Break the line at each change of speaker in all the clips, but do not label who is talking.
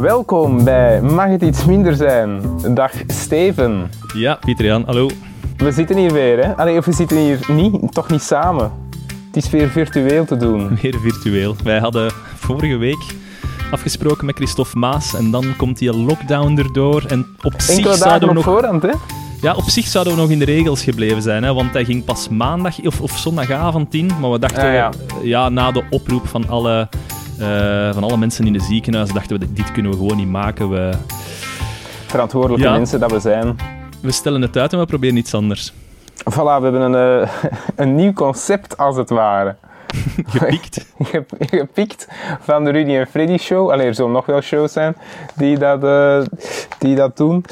Welkom bij Mag het iets minder zijn? Dag Steven.
Ja, Pieter Jan, hallo.
We zitten hier weer, hè? Allee, of we zitten hier niet, toch niet samen. Het is weer virtueel te doen.
Weer virtueel. Wij hadden vorige week afgesproken met Christophe Maas en dan komt die lockdown erdoor en op zich zouden we nog...
voorhand, hè?
Ja, op zich zouden we nog in de regels gebleven zijn, hè, want hij ging pas maandag of, of zondagavond in. Maar we dachten,
ja. ja,
na de oproep van alle, eh, van alle mensen in de ziekenhuis, dachten we, dit kunnen we gewoon niet maken. We,
Verantwoordelijke
Ja.
mensen dat we zijn.
we stellen het uit en we proberen iets anders.
Voilà, we hebben een, eh, een nieuw concept, als het ware.
Gepikt.
Gep- Gepikt van de Rudy en Freddy show. Allee, er zullen nog wel shows zijn die dat, eh, die dat doen.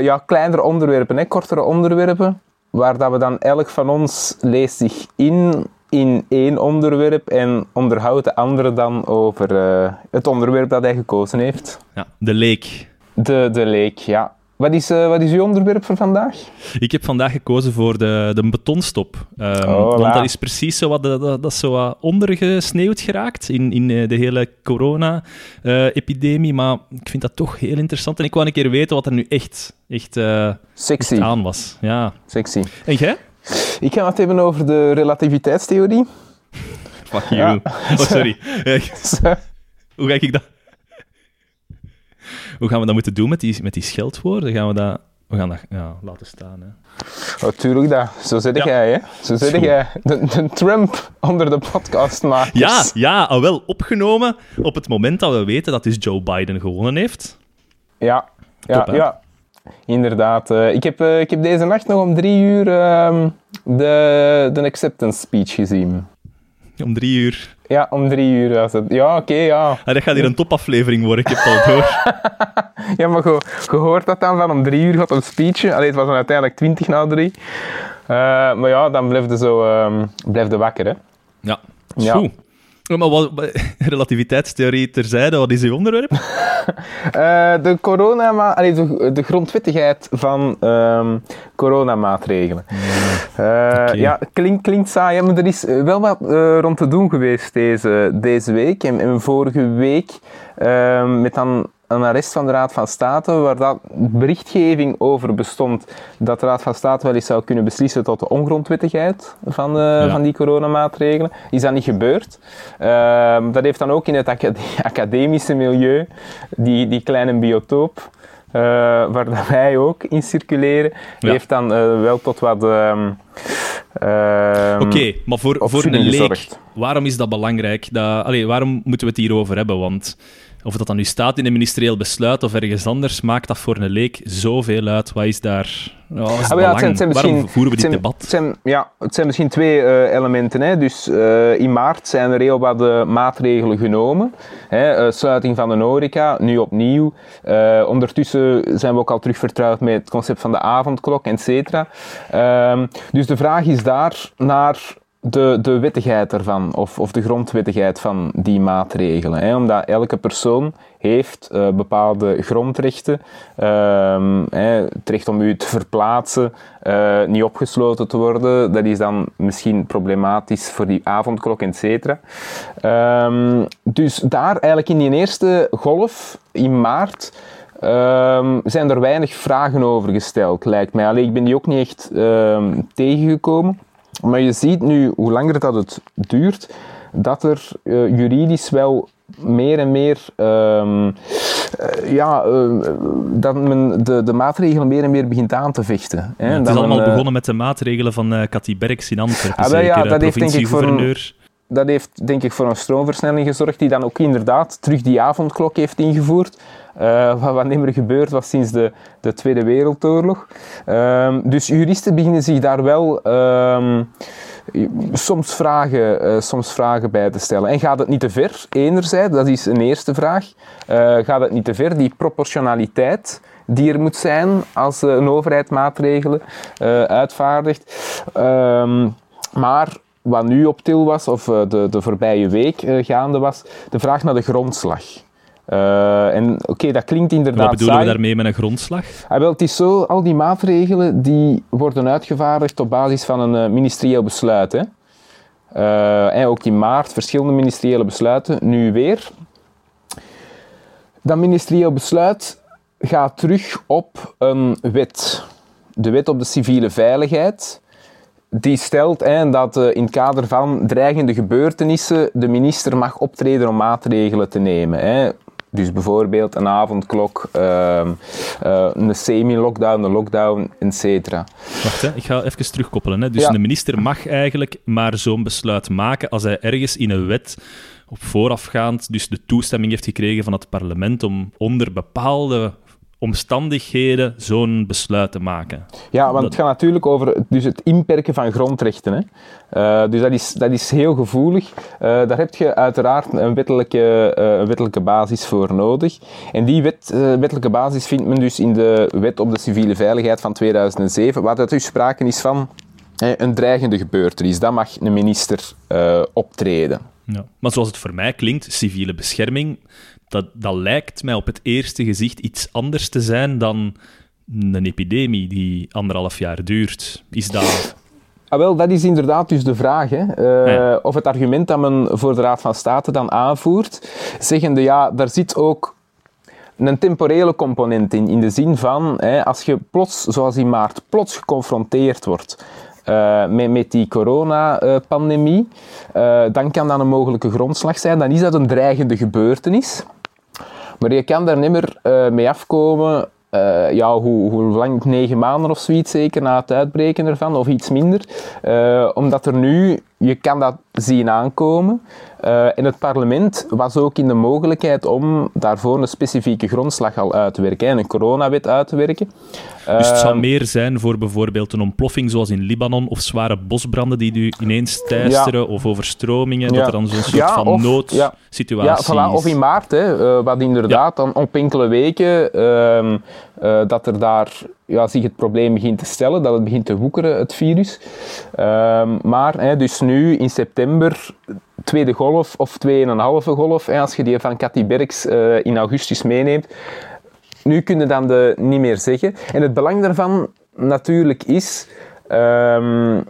Ja, kleinere onderwerpen, hè, kortere onderwerpen. Waar dat we dan elk van ons leest zich in in één onderwerp en onderhoudt de andere dan over eh, het onderwerp dat hij gekozen heeft.
Ja, de leek.
De, de leek, ja. Wat is, eh, wat is uw onderwerp voor vandaag?
Ik heb vandaag gekozen voor de, de betonstop.
Oh,
want dat is precies zo wat, dat, dat zo wat ondergesneeuwd geraakt in, in eh, de hele corona-epidemie. maar ik vind dat toch heel interessant. En ik wou een keer weten wat er nu echt, echt,
Sexy.
echt aan was. Ja.
Sexy.
En jij?
Ik ga het hebben over de relativiteitstheorie.
Fuck
you.
Oh, sorry. Hoe ga ik dat... Hoe gaan we dat moeten doen met die, met die scheldwoorden? Gaan we dat... We gaan dat ja, laten staan. Hè.
Oh, tuurlijk dat. Zo zit
Ja.
jij, hè? Zo zit jij. De, de Trump onder de podcastmakers.
Ja, ja, al wel opgenomen op het moment dat we weten dat dus Joe Biden gewonnen heeft.
Ja, ja,
hè?
ja. Inderdaad. eh, ik, heb, eh, ik heb deze nacht nog om drie uur ehm, de, de acceptance speech gezien.
Om drie uur.
Ja, om drie uur was het. Ja, oké, ja.
Ah, dat gaat hier een topaflevering worden, ik heb het al door.
Ja, maar je hoort dat dan van om drie uur gaat een speechje. Allee, het was dan uiteindelijk twintig na drie. Eh, maar ja, dan blijf je zo blijf je wakker, hè.
Ja,
Ja.
goed. Maar wat, relativiteitstheorie terzijde, wat is uw onderwerp?
Eh, de, corona allee, de, de grondwettigheid van ehm, coronamaatregelen. Eh. Ja, klinkt, klinkt saai, maar er is eh, wel wat eh, rond te doen geweest deze, deze week. En, en vorige week ehm, met dan een arrest van de Raad van State, waar dat berichtgeving over bestond dat de Raad van State wel eens zou kunnen beslissen tot de ongrondwettigheid van, eh, van die coronamaatregelen. Is dat niet gebeurd? Ehm, dat heeft dan ook in het acad- academische milieu, die, die kleine biotoop, eh, waar dat wij ook in circuleren,
Ja.
heeft dan eh, wel tot wat... ehm, ehm,
Oké, maar voor, voor een leek,
gezorgd.
waarom is dat belangrijk? Dat, allee, waarom moeten we het hierover hebben? Want of dat dan nu staat in een ministerieel besluit of ergens anders, maakt dat voor een leek zoveel uit. Wat is daar... Ja, wat is het
Ah, maar ja, het
belang?
zijn- het zijn
waarom voeren we dit debat?
Het zijn, ja, het zijn misschien twee eh, elementen. Hè. Dus eh, in maart zijn er heel wat eh, maatregelen genomen. Hè. Sluiting van de horeca, nu opnieuw. Ondertussen zijn we ook al terug vertrouwd met het concept van de avondklok, et cetera. Ehm, dus de vraag is daar naar de, de wettigheid ervan, of, of de grondwettigheid van die maatregelen. Hè? Omdat elke persoon heeft eh, bepaalde grondrechten. Ehm, hè, het recht om u te verplaatsen, eh, niet opgesloten te worden, dat is dan misschien problematisch voor die avondklok, et cetera. Ehm, dus daar eigenlijk in die eerste golf, in maart, Ehm, zijn er weinig vragen over gesteld, lijkt mij. Allee, ik ben die ook niet echt tegengekomen. Maar je ziet nu, hoe langer dat het duurt, dat er eh, juridisch wel meer en meer, ehm, eh, ja, eh, dat men de, de maatregelen meer en meer begint aan te vechten. Hè.
Ja, het
Dat
is allemaal
men,
begonnen met de maatregelen van eh Cathy Berks in Antwerpen,
Ah, ja, dat heeft denk ik voor een-
provinciegouverneur.
dat heeft denk ik voor een stroomversnelling gezorgd, die dan ook inderdaad terug die avondklok heeft ingevoerd. Eh, wat, niet meer gebeurd was sinds de, de Tweede Wereldoorlog. Ehm, dus juristen beginnen zich daar wel ehm, soms, vragen, eh, soms vragen bij te stellen. En gaat het niet te ver, enerzijds, dat is een eerste vraag. Eh, gaat het niet te ver, die proportionaliteit die er moet zijn als een overheid maatregelen uitvaardigt. Ehm, maar wat nu op til was, of de, de voorbije week gaande was, de vraag naar de grondslag. Eh, en oké, dat klinkt inderdaad
Wat bedoelen we daarmee met een grondslag?
Ah, wel, het is zo, al die maatregelen die worden uitgevaardigd op basis van een eh, ministerieel besluit. Hè. Eh, en ook in maart verschillende ministeriële besluiten, nu weer. Dat ministerieel besluit gaat terug op een wet. De wet op de civiele veiligheid. Die stelt hè, dat uh, in het kader van dreigende gebeurtenissen de minister mag optreden om maatregelen te nemen. Hè. Dus bijvoorbeeld een avondklok, uh, uh, een semi-lockdown, een lockdown, etc.
Wacht, hè. ik ga even terugkoppelen. Hè. Dus ja. de minister mag eigenlijk maar zo'n besluit maken als hij ergens in een wet op voorafgaand dus de toestemming heeft gekregen van het parlement om onder bepaalde omstandigheden zo'n besluit te maken.
Ja, want het gaat natuurlijk over dus het inperken van grondrechten. Hè. Uh, dus dat is, dat is heel gevoelig. Uh, daar heb je uiteraard een wettelijke, uh, een wettelijke basis voor nodig. En die wet, wettelijke basis vindt men dus in de Wet op de Civiele Veiligheid van 2007, waar dat dus sprake is van een dreigende gebeurtenis. Dan mag een minister optreden.
Ja. Maar zoals het voor mij klinkt, civiele bescherming, dat, dat lijkt mij op het eerste gezicht iets anders te zijn dan een epidemie die anderhalf jaar duurt. Is dat...
Ah, wel, dat is inderdaad dus de vraag. Hè. Uh, Of het argument dat men voor de Raad van State dan aanvoert, zeggende ja, daar zit ook een temporele component in. In de zin van, hè, als je plots, zoals in maart, plots geconfronteerd wordt uh, met, met die coronapandemie, uh, dan kan dat een mogelijke grondslag zijn. Dan is dat een dreigende gebeurtenis. Maar je kan daar niet meer uh, mee afkomen, uh, ja, hoe, hoe lang, negen maanden of zoiets zeker, na het uitbreken ervan, of iets minder. Uh, omdat er nu, je kan dat zien aankomen. Uh, en het parlement was ook in de mogelijkheid om daarvoor een specifieke grondslag al uit te werken, een coronawet uit te werken.
Dus het zou meer zijn voor bijvoorbeeld een ontploffing zoals in Libanon of zware bosbranden die nu ineens teisteren of overstromingen, ja. dat er dan zo'n soort ja, van of, noodsituatie
ja, voilà, Of in maart, hè, uh, wat inderdaad dan op enkele weken uh, uh, dat er daar ja, zich het probleem begint te stellen, dat het begint te woekeren, het virus. Ehm, maar hè, dus nu in september tweede golf of tweeënhalve golf, hè, als je die van Cathy Berks uh, in augustus meeneemt. Nu kunnen dan de niet meer zeggen. En het belang daarvan natuurlijk is, um,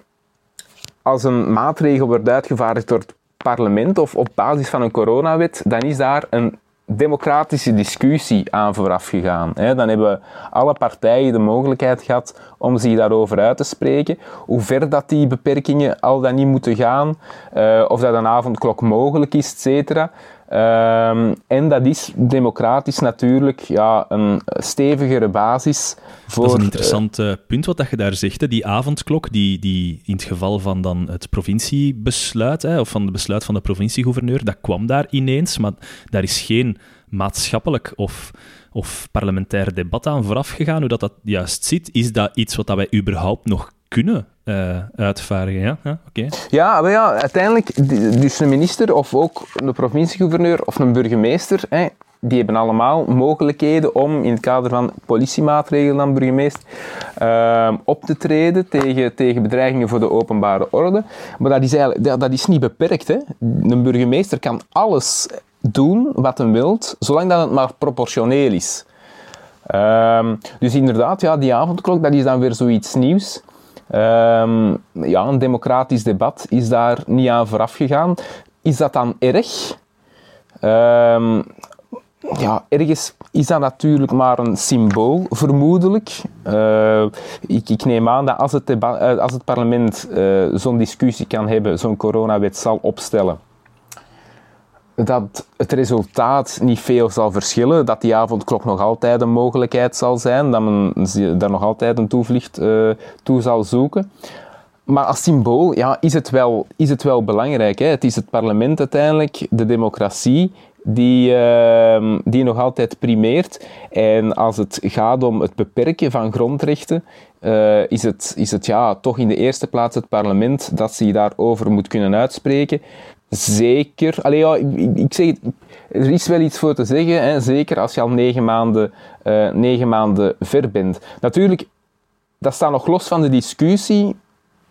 als een maatregel wordt uitgevaardigd door het parlement of op basis van een coronawet, dan is daar een democratische discussie aan vooraf gegaan. Dan hebben alle partijen de mogelijkheid gehad om zich daarover uit te spreken. Hoe ver dat die beperkingen al dan niet moeten gaan, uh, of dat een avondklok mogelijk is, et cetera. Um, en dat is democratisch natuurlijk ja, een stevigere basis voor...
Dat is een interessant uh, punt wat dat je daar zegt. Hè. Die avondklok, die, die in het geval van dan het provinciebesluit, hè, of van het besluit van de provinciegouverneur, dat kwam daar ineens, maar daar is geen maatschappelijk of, of parlementair debat aan vooraf gegaan. Hoe dat, dat juist zit, is dat iets wat dat wij überhaupt nog kunnen uh, uitvaardigen. Ja, ja oké.
Ja, maar ja, uiteindelijk, dus een minister of ook een provinciegouverneur of een burgemeester, hè, die hebben allemaal mogelijkheden om in het kader van politiemaatregelen dan burgemeester uh, op te treden tegen, tegen bedreigingen voor de openbare orde. Maar dat is, eigenlijk, dat, is niet beperkt. Hè. Een burgemeester kan alles doen wat hij wilt, zolang dat het maar proportioneel is. Um, dus inderdaad, ja, die avondklok, dat is dan weer zoiets nieuws. Um, ja, een democratisch debat is daar niet aan vooraf gegaan. Is dat dan erg? Um, ja, ergens is dat natuurlijk maar een symbool, vermoedelijk. Uh, ik, ik, neem aan dat als het, uh, als het parlement uh, zo'n discussie kan hebben, zo'n coronawet zal opstellen, dat het resultaat niet veel zal verschillen, dat die avondklok nog altijd een mogelijkheid zal zijn, dat men daar nog altijd een toevlucht uh, toe zal zoeken. Maar als symbool ja, is, het wel, is het wel belangrijk. Hè? Het is het parlement uiteindelijk, de democratie, die, uh, die nog altijd primeert. En als het gaat om het beperken van grondrechten, uh, is het, is het ja, toch in de eerste plaats het parlement dat zich daarover moet kunnen uitspreken. Zeker. Allee, ja, ik, zeg, er is wel iets voor te zeggen, hè, zeker als je al negen maanden, uh, negen maanden ver bent. Natuurlijk, dat staat nog los van de discussie,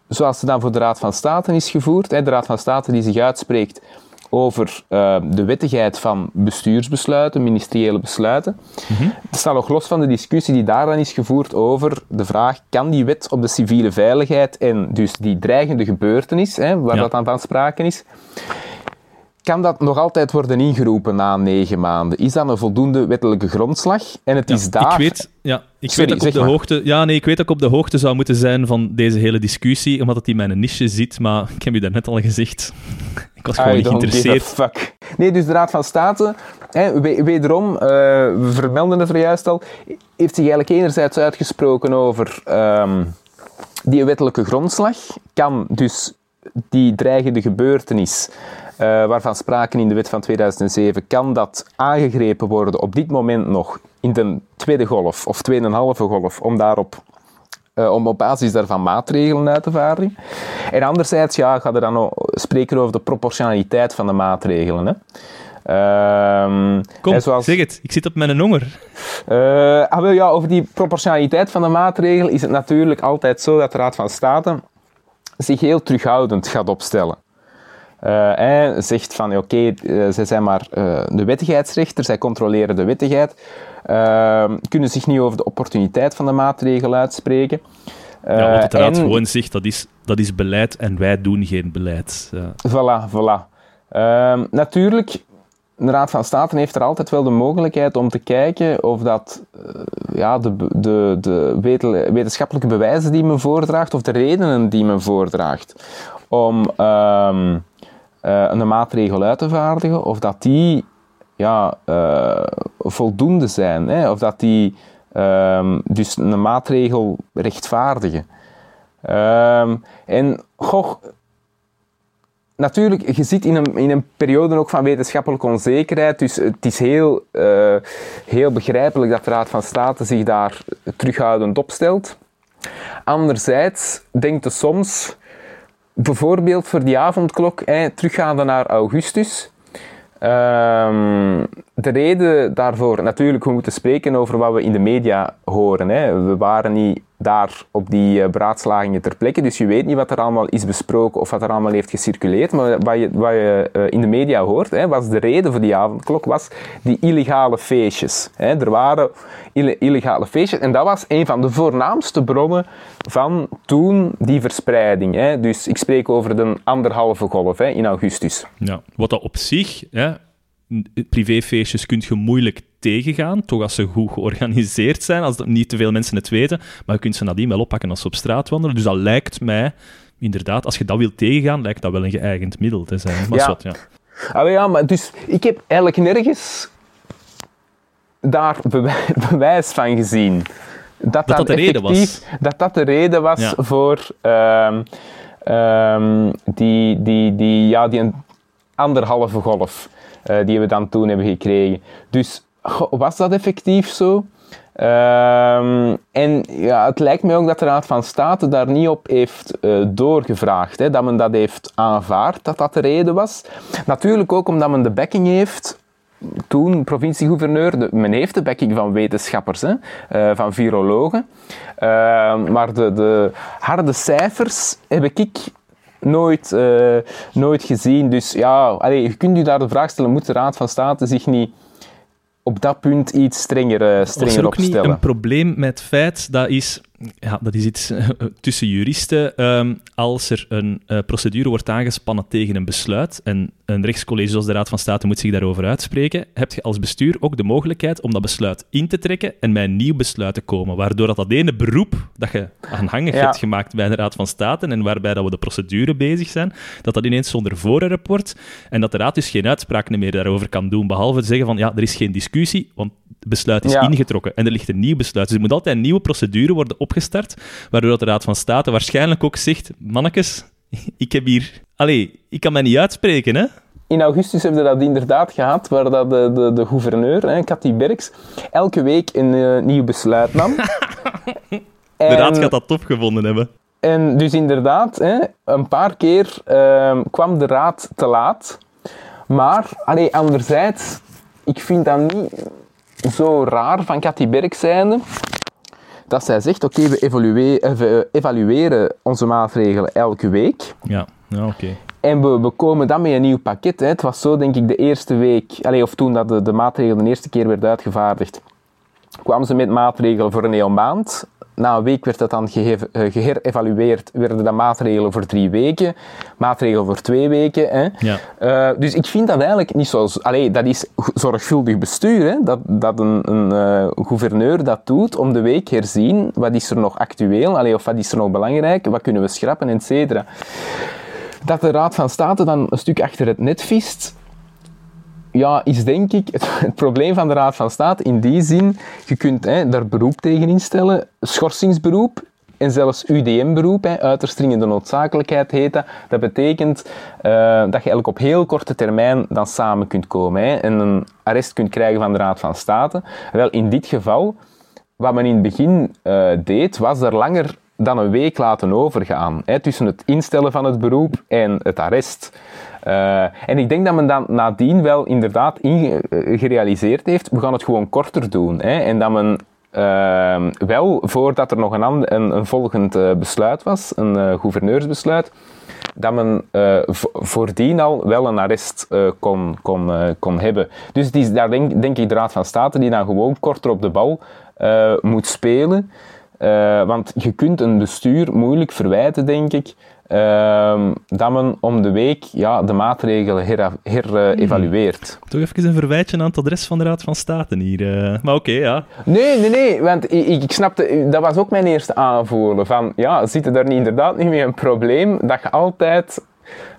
zoals ze dan voor de Raad van State is gevoerd. Hè, de Raad van State die zich uitspreekt over uh, de wettigheid van bestuursbesluiten, ministeriële besluiten. Mm -hmm. Het staat nog los van de discussie die daar dan is gevoerd over de vraag, kan die wet op de civiele veiligheid en dus die dreigende gebeurtenis, hè, waar ja. dat dan van sprake is, kan dat nog altijd worden ingeroepen na negen maanden? Is dat een voldoende wettelijke grondslag? En het is daar...
Ik weet, ja, ik
Sorry,
weet dat ik op de hoogte... Ja, nee, ik weet dat ik op de hoogte zou moeten zijn van deze hele discussie, omdat het in mijn niche zit, maar ik heb je daarnet al gezegd. Ik was gewoon
I
niet geïnteresseerd.
fuck. Nee, dus de Raad van State, hè, we- wederom, eh, we vermelden het er juist al, heeft zich eigenlijk enerzijds uitgesproken over ehm, die wettelijke grondslag. Kan dus die dreigende gebeurtenis, waarvan sprake in de wet van 2007, kan dat aangegrepen worden op dit moment nog in de tweede golf of tweeënhalve golf, om daarop eh, om op basis daarvan maatregelen uit te vaardigen. En anderzijds ja, gaat er dan nog spreken over de proportionaliteit van de maatregelen. Hè. Ehm,
Kom,
zoals-
zeg het. Ik zit op mijn honger.
eh, ah, wel, ja, over die proportionaliteit van de maatregelen is het natuurlijk altijd zo dat de Raad van State zich heel terughoudend gaat opstellen. Eh, hij zegt van, oké, eh, zij zijn maar eh, de wettigheidsrechter, zij controleren de wettigheid, eh, kunnen zich niet over de opportuniteit van de maatregel uitspreken.
Ja, wat het raad
en-
gewoon zegt, dat is, dat is beleid en wij doen geen beleid. Ja.
Voilà, voilà. Ehm, natuurlijk, de Raad van State heeft er altijd wel de mogelijkheid om te kijken of dat ja, de, de, de wetenschappelijke bewijzen die men voordraagt, of de redenen die men voordraagt om ehm, eh, een maatregel uit te vaardigen, of dat die ja, eh, voldoende zijn, hè, of dat die ehm, dus een maatregel rechtvaardigen. Ehm, en goh, natuurlijk, je zit in een, in een periode ook van wetenschappelijke onzekerheid, dus het is heel, eh, heel begrijpelijk dat de Raad van State zich daar terughoudend opstelt. Anderzijds denkt je soms, bijvoorbeeld voor die avondklok, hè, teruggaande naar augustus. Ehm, de reden daarvoor, natuurlijk, we moeten spreken over wat we in de media horen. Hè. We waren niet daar op die eh, beraadslagingen ter plekke, dus je weet niet wat er allemaal is besproken of wat er allemaal heeft gecirculeerd. Maar wat je, wat je eh, in de media hoort, hè, was de reden voor die avondklok, was die illegale feestjes. Hè. Er waren ille- illegale feestjes en dat was een van de voornaamste bronnen van toen die verspreiding. Hè. Dus ik spreek over de anderhalve golf hè, in augustus.
Ja. Wat dat op zich, hè, privéfeestjes kun je moeilijk tegengaan, toch als ze goed georganiseerd zijn, als dat niet te veel mensen het weten, maar je kunt ze nadien wel oppakken als ze op straat wandelen. Dus dat lijkt mij, inderdaad, als je dat wilt tegengaan, lijkt dat wel een geëigend middel te zijn. Maar
Ja.
zwart, ja.
Ah, ja, maar dus ik heb eigenlijk nergens daar bewijs, van gezien. Dat
dat de reden was.
Dat dat de reden was
Ja.
voor ehm, ehm, die, die, die, ja, die anderhalve golf die we dan toen hebben gekregen. Dus was dat effectief zo? Ehm, en ja, het lijkt mij ook dat de Raad van State daar niet op heeft eh, doorgevraagd. Hè, dat men dat heeft aanvaard, dat dat de reden was. Natuurlijk ook omdat men de backing heeft toen provinciegouverneur, men heeft de backing van wetenschappers, hè, eh, van virologen. Eh, maar de, de harde cijfers heb ik nooit, eh, nooit gezien. Dus ja, allee, je kunt je daar de vraag stellen, moet de Raad van State zich niet op dat punt iets strenger, eh,
Was
strenger
er ook niet
opstellen?
een probleem met het feit, dat is, ja, dat is iets eh, tussen juristen, ehm, als er een eh, procedure wordt aangespannen tegen een besluit en een rechtscollege zoals de Raad van State moet zich daarover uitspreken, heb je als bestuur ook de mogelijkheid om dat besluit in te trekken en met een nieuw besluit te komen, waardoor dat, dat ene beroep dat je aanhangig
Ja.
hebt gemaakt bij de Raad van State en waarbij dat we de procedure bezig zijn, dat dat ineens zonder voorwerp wordt en dat de Raad dus geen uitspraak meer daarover kan doen, behalve te zeggen van ja, er is geen discussie, want besluit is
Ja.
ingetrokken en er ligt een nieuw besluit. Dus er moet altijd een nieuwe procedure worden opgestart, waardoor de Raad van State waarschijnlijk ook zegt, mannekes, ik heb hier... Allee, ik kan mij niet uitspreken, hè?
In augustus hebben we dat inderdaad gehad, waar dat de, de, de gouverneur, hè, Cathy Berks, elke week een eh, nieuw besluit nam.
De
En-
Raad gaat dat tof gevonden hebben.
En dus inderdaad, hè, een paar keer ehm, kwam de raad te laat. Maar, allee, anderzijds, ik vind dat niet zo raar van Cathy Berk zijnde, dat zij zegt, oké, we eh, we evalueren onze maatregelen elke week.
Ja, ja oké.
En we, we komen dan met een nieuw pakket. Hè. Het was zo, denk ik, de eerste week, allee, of toen dat de, de maatregel de eerste keer werd uitgevaardigd, kwamen ze met maatregelen voor een hele maand na een week werd dat dan eh, geherevalueerd, werden dat maatregelen voor drie weken, maatregelen voor twee weken. Hè. Ja. Uh, dus ik vind dat eigenlijk niet zo... Allee, dat is zorgvuldig bestuur, hè, dat, dat een, een uh, gouverneur dat doet, om de week herzien, wat is er nog actueel, allee, of wat is er nog belangrijk, wat kunnen we schrappen, et cetera. Dat de Raad van State dan een stuk achter het net vist, ja, is denk ik het, probleem van de Raad van State in die zin, je kunt hè, daar beroep tegen instellen, schorsingsberoep en zelfs UDM-beroep, uiterst dringende noodzakelijkheid heet dat. Dat betekent uh, dat je eigenlijk op heel korte termijn dan samen kunt komen hè, en een arrest kunt krijgen van de Raad van State. Wel, in dit geval, wat men in het begin uh, deed, was er langer dan een week laten overgaan hè, tussen het instellen van het beroep en het arrest. Uh, en ik denk dat men dan nadien wel inderdaad in, uh, gerealiseerd heeft, we gaan het gewoon korter doen. Hè, en dat men uh, wel, voordat er nog een, een, een volgend uh, besluit was, een gouverneursbesluit, dat men voordien al wel een arrest kon, kon, kon hebben. Dus die, daar denk, denk, ik de Raad van State die dan gewoon korter op de bal moet spelen. want je kunt een bestuur moeilijk verwijten, denk ik, Uh, dat men om de week ja, de maatregelen herevalueert. Her, uh,
Toch even een verwijtje aan het adres van de Raad van State hier. Uh, maar oké, okay, ja.
Nee, nee, nee, want ik, ik snapte, dat was ook mijn eerste aanvoelen. Van ja, zit er niet, inderdaad niet meer een probleem dat je altijd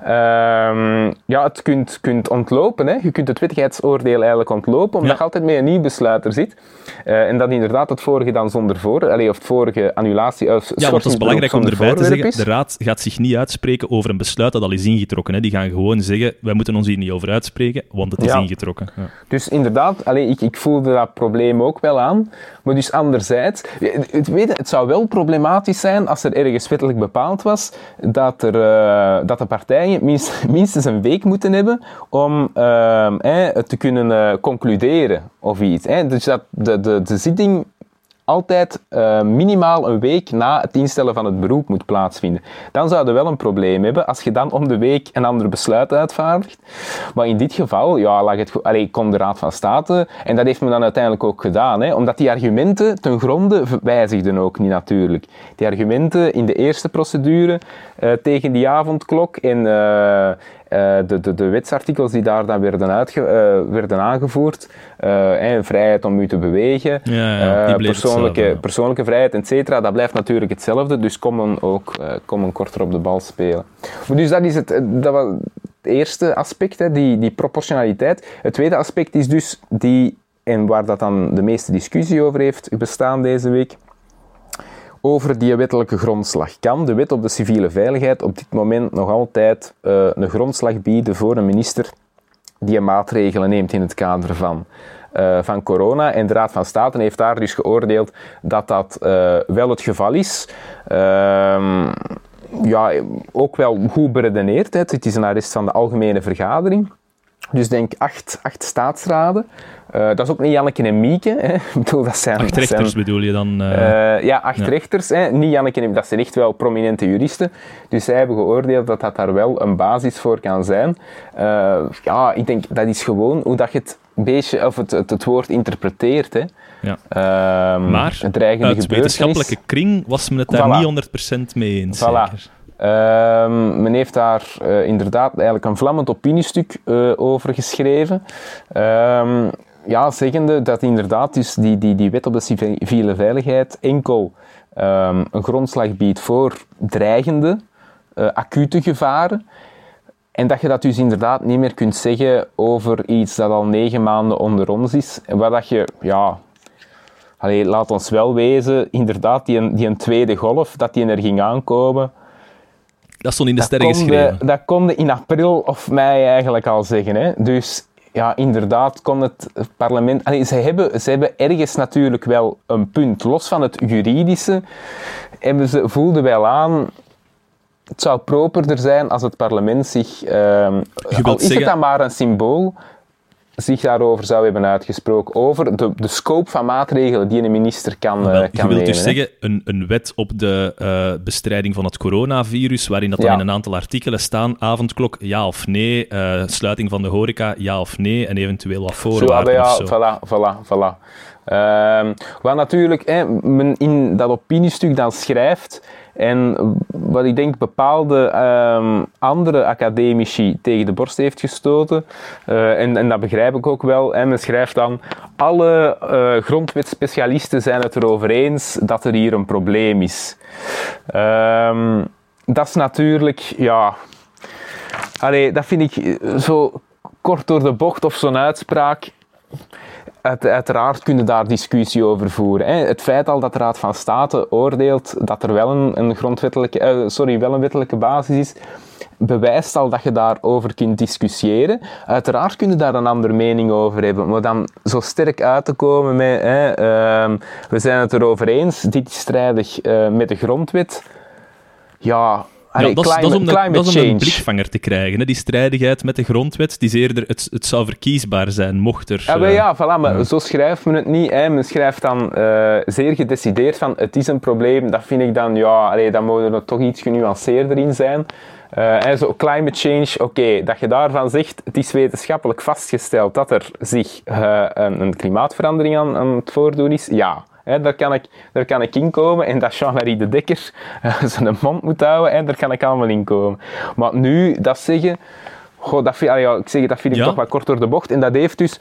Um, ja, het kunt, kunt ontlopen. Hè. Je kunt het wettigheidsoordeel eigenlijk ontlopen, omdat je altijd met een nieuw besluit er zit. Uh, en dat inderdaad het vorige dan zonder voor, allee, of het vorige annulatie... Of
ja, want het is belangrijk om erbij te zeggen, is. de Raad gaat zich niet uitspreken over een besluit dat al is ingetrokken. Hè. Die gaan gewoon zeggen, wij moeten ons hier niet over uitspreken, want het is ja. ingetrokken. Ja.
Dus inderdaad, allee, ik, ik voelde dat probleem ook wel aan. Maar dus anderzijds, het, weet, het zou wel problematisch zijn als er ergens wettelijk bepaald was dat, er, uh, dat de minstens een week moeten hebben om eh, te kunnen uh, concluderen of iets. Dus dat de, de, de zitting altijd uh, minimaal een week na het instellen van het beroep moet plaatsvinden. Dan zouden we wel een probleem hebben als je dan om de week een ander besluit uitvaardigt. Maar in dit geval, ja, lag het, allee, kon de Raad van State, en dat heeft men dan uiteindelijk ook gedaan, hè, omdat die argumenten ten gronde wijzigden ook niet natuurlijk. Die argumenten in de eerste procedure uh, tegen die avondklok en uh, uh, de, de, de wetsartikels die daar dan werden, uitge, uh, werden aangevoerd, uh, vrijheid om u te bewegen, ja, ja, persoonlijke, persoonlijke vrijheid, etc., dat blijft natuurlijk hetzelfde, dus komen ook komen korter op de bal spelen. Maar dus dat is het, dat was het eerste aspect, hè, die, die proportionaliteit. Het tweede aspect is dus die, en waar dat dan de meeste discussie over heeft bestaan deze week, over die wettelijke grondslag. Kan de wet op de civiele veiligheid op dit moment nog altijd uh, een grondslag bieden voor een minister die maatregelen neemt in het kader van, uh, van corona? En de Raad van State heeft daar dus geoordeeld dat dat uh, wel het geval is. Ehm, ja, ook wel goed beredeneerd. Het is een arrest van de Algemene Vergadering. Dus denk acht, acht staatsraden. Uh, dat is ook niet Janneke en Mieke. Hè. Ik
bedoel, dat zijn, acht rechters
zijn,
bedoel je dan? Uh,
uh, ja, acht ja. rechters. Hè. Niet Janneke en Dat zijn echt wel prominente juristen. Dus zij hebben geoordeeld dat dat daar wel een basis voor kan zijn. ja, ik denk dat is gewoon hoe dat je het beetje, of het, het, het woord interpreteert. Hè.
Ja. Um, maar uit wetenschappelijke kring was men het daar voilà. niet 100% mee eens.
Voilà. Zeker. Um, men heeft daar uh, inderdaad eigenlijk een vlammend opiniestuk uh, over geschreven. Um, ja, zeggende dat inderdaad dus die, die, die wet op de civiele veiligheid enkel um, een grondslag biedt voor dreigende, uh, acute gevaren. En dat je dat dus inderdaad niet meer kunt zeggen over iets dat al negen maanden onder ons is. En waar dat je, ja, allee, laat ons wel wezen, inderdaad, die een, die een tweede golf, dat die er ging aankomen
dat stond in de sterren geschreven.
dat kon in april of mei eigenlijk al zeggen. Hè. Dus ja, inderdaad kon het parlement... Allee, ze, hebben, ze hebben ergens natuurlijk wel een punt. Los van het juridische hebben ze, voelden wel aan... Het zou properder zijn als het parlement zich... Uh, al is zeggen... het dan maar een symbool zich daarover zou hebben uitgesproken. Over de, de scope van maatregelen die een minister kan,
Wel,
uh,
je
kan
wilt
nemen.
dus
hè.
zeggen, een, een wet op de eh, bestrijding van het coronavirus, waarin dat dan in een aantal artikelen staan, avondklok ja of nee, eh, sluiting van de horeca ja of nee, en eventueel wat
Zo, ah,
voorwaarden
ja,
zo.
voilà, voilà, voilà. Ehm, wat natuurlijk hè, men in dat opiniestuk dan schrijft, en wat ik denk bepaalde ehm, andere academici tegen de borst heeft gestoten, eh, en, en dat begrijp ik ook wel, hè, men schrijft dan, alle eh grondwetspecialisten zijn het erover eens dat er hier een probleem is. Ehm, dat is natuurlijk, ja... Allee, dat vind ik eh, zo kort door de bocht of zo'n uitspraak. Uit, uiteraard kunnen daar discussie over voeren. Hè. Het feit al dat de Raad van State oordeelt dat er wel een, een grondwettelijke, eh, sorry, wel een wettelijke basis is, bewijst al dat je daarover kunt discussiëren. Uiteraard kun je daar een andere mening over hebben, maar dan zo sterk uit te komen met hè, ehm, we zijn het erover eens, dit is strijdig eh, met de grondwet. Ja,
Ja,
allee,
dat, is, dat, is om, de- dat is om een blikvanger te krijgen. Hè? Die strijdigheid met de grondwet, die is eerder, het, het zou verkiesbaar zijn, mocht er...
Ja, maar
eh,
ja, voilà, maar zo schrijft men het niet. Hè. Men schrijft dan eh, zeer gedecideerd van het is een probleem. Dat vind ik dan, ja, allee, dan moet er toch iets genuanceerder in zijn. Eh, hè, zo, climate change, oké, dat je daarvan zegt, het is wetenschappelijk vastgesteld dat er zich een, een klimaatverandering aan, aan het voordoen is. Ja, daar, kan ik, daar kan ik in komen. En dat Jean-Marie de Dekker eh, zijn mond moet houden, hè, daar kan ik allemaal in komen. Maar nu, dat zeggen... Goh, dat vind, allee, ik zeg, dat vind ik
Ja.
toch wat kort door de bocht. En dat heeft dus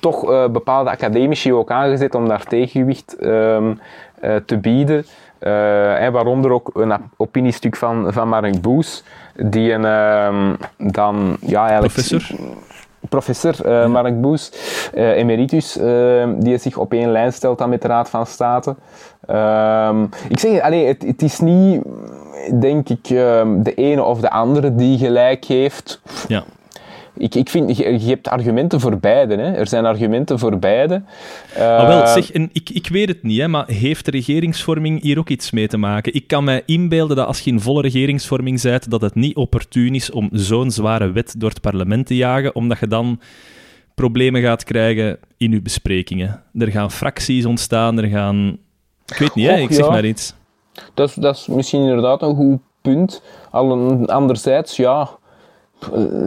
toch eh, bepaalde academici ook aangezet om daar tegengewicht ehm, eh, te bieden. Eh, en waaronder ook een op- opiniestuk van, van Mark Boes, die een, ehm, dan ja, eigenlijk
Professor?
Professor eh, Mark Boes, eh, emeritus, eh, die zich op één lijn stelt dan met de Raad van State. Ehm, ik zeg, allee, het, het is niet, denk ik, ehm, de ene of de andere die gelijk heeft.
Ja.
Ik, ik vind, je, je hebt argumenten voor beide. Hè. Er zijn argumenten voor beide.
Ah, wel,
Eh,
zeg, en ik, ik weet het niet, hè, maar heeft de regeringsvorming hier ook iets mee te maken? Ik kan mij inbeelden dat als je in volle regeringsvorming bent, dat het niet opportun is om zo'n zware wet door het parlement te jagen, omdat je dan problemen gaat krijgen in je besprekingen. Er gaan fracties ontstaan, er gaan... Ik weet niet, hè, ik zeg
ja.
maar iets.
Dat is, dat is misschien inderdaad een goed punt. Al anderzijds, ja,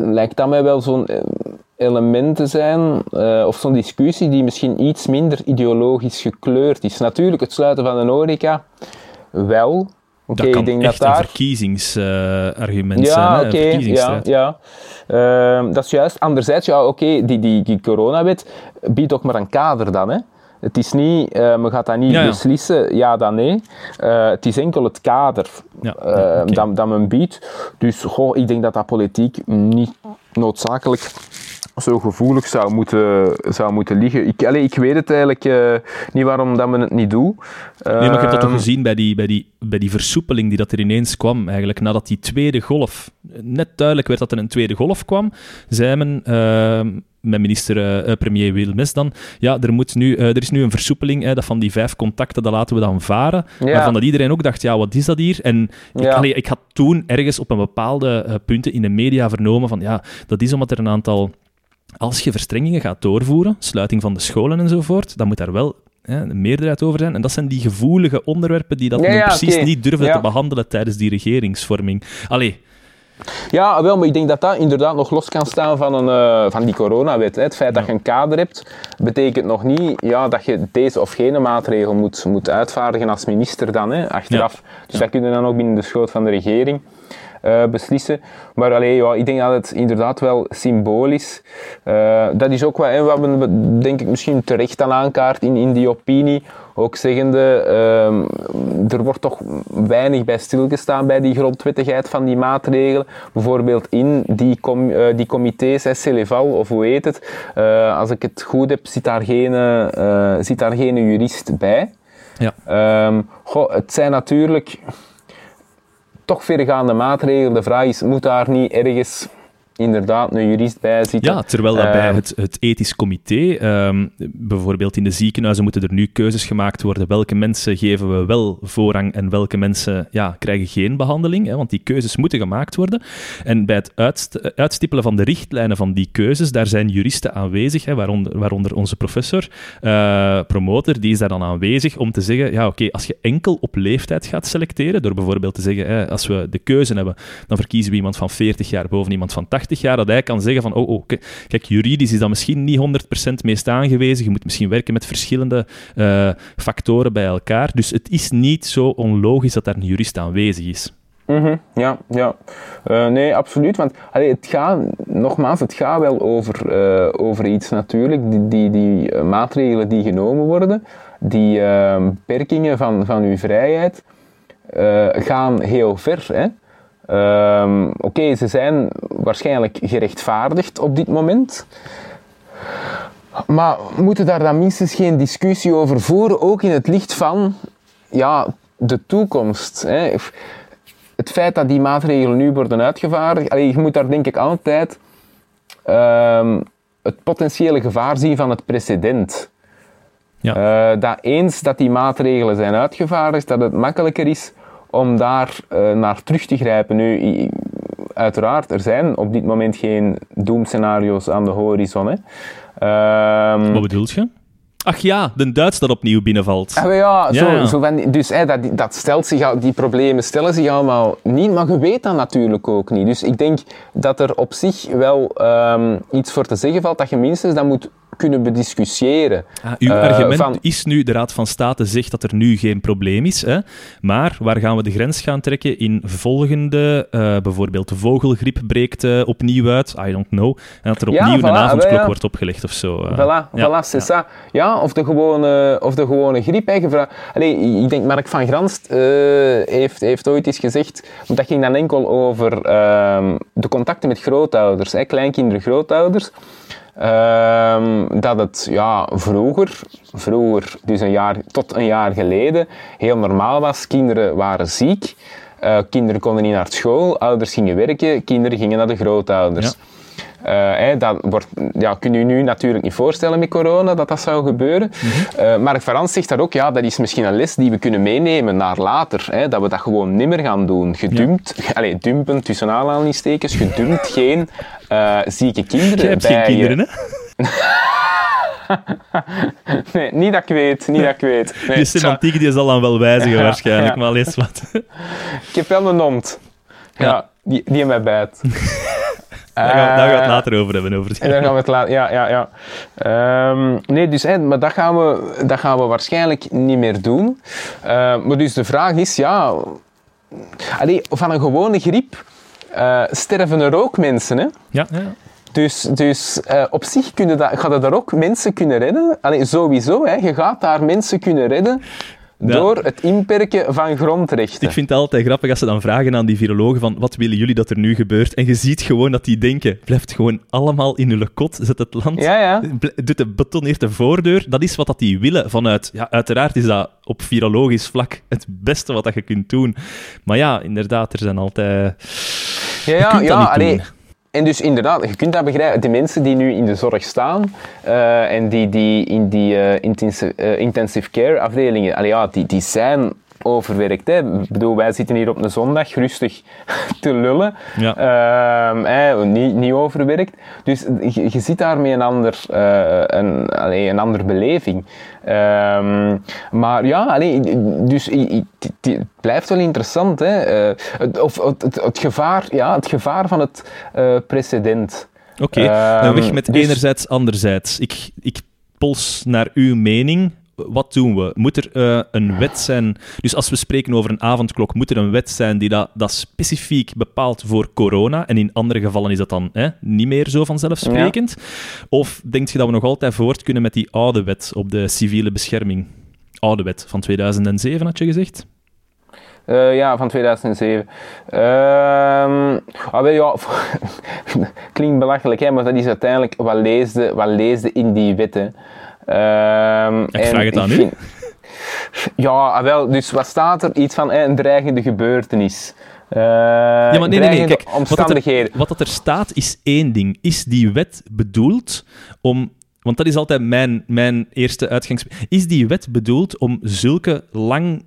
lijkt dat mij wel zo'n eh, element te zijn, eh, of zo'n discussie die misschien iets minder ideologisch gekleurd is. Natuurlijk, het sluiten van een horeca, wel. Oké,
dat kan
ik denk
echt
dat
een
daar...
verkiezingsargument zijn,
Ja, oké,
een
ja, ja. Ehm, dat is juist. Anderzijds, ja, oké, die, die, die coronawet biedt ook maar een kader dan, hè. Het is niet, eh, men gaat dat niet
Ja, ja.
beslissen, ja dan nee. Eh, het is enkel het kader
Ja,
eh, dat, dat men biedt. Dus goh, ik denk dat dat politiek niet noodzakelijk zo gevoelig zou moeten, zou moeten liggen. Ik, allee, ik weet het eigenlijk eh, niet waarom dat men het niet doet.
Nee, maar ik heb dat toch
Ehm,
gezien bij die, bij, die, bij die versoepeling die dat er ineens kwam, eigenlijk nadat die tweede golf, net duidelijk werd dat er een tweede golf kwam, zei men, eh, met minister, eh, eh, premier Wilmes dan, ja, er, moet nu, er is nu een versoepeling, hè, dat van die vijf contacten, dat laten we dan varen.
Ja.
Waarvan dat iedereen ook dacht, ja, wat is dat hier? En ik,
Ja.
allee, ik had toen ergens op een bepaalde punten in de media vernomen van, ja, dat is omdat er een aantal... Als je verstrengingen gaat doorvoeren, sluiting van de scholen enzovoort, dan moet daar wel hè, een meerderheid over zijn. En dat zijn die gevoelige onderwerpen die dat
Ja,
precies niet durfde
Ja.
te behandelen tijdens die regeringsvorming. Allee,
Ja, wel, maar ik denk dat dat inderdaad nog los kan staan van, een, eh, van die coronawet. Hè. Het feit dat je een kader hebt, betekent nog niet ja, dat je deze of gene maatregel moet, moet uitvaardigen als minister dan, hè, achteraf. Dus dat kun je dan ook binnen de schoot van de regering eh, beslissen. Maar allee, ja, ik denk dat het inderdaad wel symbolisch eh Dat is ook wat, hè, wat we denk ik misschien terecht aan aankaart in, in die opinie. Ook zeggende, ehm, er wordt toch weinig bij stilgestaan bij die grondwettigheid van die maatregelen. Bijvoorbeeld in die, com eh, die comité's, hè, Celeval of hoe heet het. Als ik het goed heb, zit daar geen, zit daar geen jurist bij.
Ja.
Goh, het zijn natuurlijk toch vergaande maatregelen. De vraag is, moet daar niet ergens inderdaad een jurist bij zitten.
Ja, terwijl dat bij
Ehm,
het, het ethisch comité, ehm, bijvoorbeeld in de ziekenhuizen, moeten er nu keuzes gemaakt worden. Welke mensen geven we wel voorrang en welke mensen ja, krijgen geen behandeling? Hè, want die keuzes moeten gemaakt worden. En bij het uitst- uitstippelen van de richtlijnen van die keuzes, daar zijn juristen aanwezig, hè, waaronder, waaronder onze professor, eh, promotor, die is daar dan aanwezig om te zeggen, ja oké, als je enkel op leeftijd gaat selecteren, door bijvoorbeeld te zeggen, hè, als we de keuze hebben, dan verkiezen we iemand van 40 jaar boven iemand van 80 jaar, dat hij kan zeggen van, oh, oh kijk, juridisch is dat misschien niet 100% meest aangewezen, je moet misschien werken met verschillende eh, factoren bij elkaar, dus het is niet zo onlogisch dat daar een jurist aanwezig is.
Mhm, ja, ja. Eh, nee, absoluut. Want het gaat, nogmaals, het gaat wel over, eh, over iets natuurlijk. Die, die, die maatregelen die genomen worden, die beperkingen van, van uw vrijheid, gaan heel ver. Hè? Ehm, Oké, ze zijn waarschijnlijk gerechtvaardigd op dit moment. Maar we moeten daar dan minstens geen discussie over voeren, ook in het licht van ja, de toekomst. Hè? Het feit dat die maatregelen nu worden uitgevaardigd, allee, je moet daar denk ik altijd ehm, het potentiële gevaar zien van het precedent.
Ja.
Eh, dat eens dat die maatregelen zijn uitgevaardigd, dat het makkelijker is om daar eh, naar terug te grijpen. Nu, uiteraard, er zijn op dit moment geen doemscenario's aan de horizon. Hè. Ehm,
Wat bedoelt je? Ach ja, de Duits dat opnieuw binnenvalt.
Ah, ja,
Ja,
zo,
ja.
Zo van, die- dus hè, dat, dat stelt zich, al- die problemen stellen zich allemaal niet, maar je weet dat natuurlijk ook niet. Dus ik denk dat er op zich wel ehm, iets voor te zeggen valt, dat je minstens dat moet kunnen bediscussiëren.
Ah, uw
Eh,
argument
van-
is nu, de Raad van State zegt dat er nu geen probleem is, hè? maar waar gaan we de grens gaan trekken in volgende, eh, bijvoorbeeld de vogelgriep breekt eh, opnieuw uit, I don't know, en dat er
Ja,
opnieuw
voilà,
een avondklok
ja.
wordt opgelegd of zo.
Voilà,
ja,
voilà, c'est ça. Ja, of de gewone, of de gewone griep. Hè. Allee, ik denk Mark van Granst heeft, heeft ooit eens gezegd, want dat ging dan enkel over ehm, de contacten met grootouders, hè, kleinkinderen, grootouders. Ehm, dat het ja, vroeger, vroeger, dus een jaar, tot een jaar geleden, heel normaal was. Kinderen waren ziek, eh, kinderen konden niet naar school, ouders gingen werken, kinderen gingen naar de grootouders. Eh, hè, dat wordt, ja, kun je nu natuurlijk niet voorstellen met corona dat dat zou gebeuren. Eh, Mark Verans zegt daar ook, ja, dat is misschien een les die we kunnen meenemen naar later. Dat we dat gewoon nimmer gaan doen. Gedumpt, allee, dumpen tussen aanhalingstekens, gedumpt geen eh, zieke kinderen
Jij hebt
bij
geen
je.
kinderen, hè?
Nee, niet dat ik weet, niet dat ik weet. Nee,
Die semantiek die zal dan wel wijzigen
Ja,
waarschijnlijk,
ja.
maar lees wat.
ik heb wel een hond. Ja,
Ja.
die, die in mij bijt.
Daar gaan, we- daar gaan we het
Eh,
later over hebben. Over
En dan gaan we het laten. Ja, ja, ja. Ehm, nee, dus, maar dat gaan, we, dat gaan we waarschijnlijk niet meer doen. Eh, maar dus de vraag is, ja... Allee, van een gewone griep eh, sterven er ook mensen, hè?
Ja, ja.
Dus, dus eh, op zich kunnen dat, gaat er daar ook mensen kunnen redden. Allee, sowieso, hè. je gaat daar mensen kunnen redden
Ja.
door het inperken van grondrechten.
Ik vind het altijd grappig als ze dan vragen aan die virologen van wat willen jullie dat er nu gebeurt? En je ziet gewoon dat die denken, blijft gewoon allemaal in hun kot, zet het land,
Ja, ja.
bl- doet de betoneert de voordeur. Dat is wat dat die willen vanuit... Ja, uiteraard is dat op virologisch vlak het beste wat dat je kunt doen. Maar ja, inderdaad, er zijn altijd...
Ja, ja, ja allee. En dus inderdaad, je kunt dat begrijpen. De mensen die nu in de zorg staan eh, en die, die in die eh, intensive, eh, intensive care afdelingen, allee, ja, die, die zijn overwerkt. Hè. Ik bedoel, wij zitten hier op een zondag rustig te lullen.
Ja.
Ehm, hè, niet, niet overwerkt. Dus je, je ziet daarmee een ander, eh, een, allee, een andere beleving. Ehm, maar ja, allee, dus het- blijft wel interessant. Hè? Eh, het, of, het, het, het gevaar, ja, het gevaar van het eh, precedent.
Oké,
Ehm,
dan weg met
dus-
enerzijds, anderzijds. Ik, ik pols naar uw mening. Wat doen we? Moet er eh, een wet zijn? Dus als we spreken over een avondklok, moet er een wet zijn die dat, dat specifiek bepaalt voor corona? En in andere gevallen is dat dan hè, niet meer zo vanzelfsprekend? Of denk je dat we nog altijd voort kunnen met die oude wet op de civiele bescherming? Oude wet van 2007, had je gezegd?
Eh, ja, van 2007. Ehm ah, ja, klinkt belachelijk, hè, maar dat is uiteindelijk wat leesde, wat leesde in die wetten. Ehm,
Ik vraag het aan u.
Ja, ah, wel, dus wat staat er? Iets van eh, een dreigende gebeurtenis. Uh, ja, maar nee, nee, nee. Kijk, omstandigheden.
Wat, er, wat dat er staat is één ding. Is die wet bedoeld om want dat is altijd mijn, mijn eerste uitgangspunt. Is die wet bedoeld om zulke lang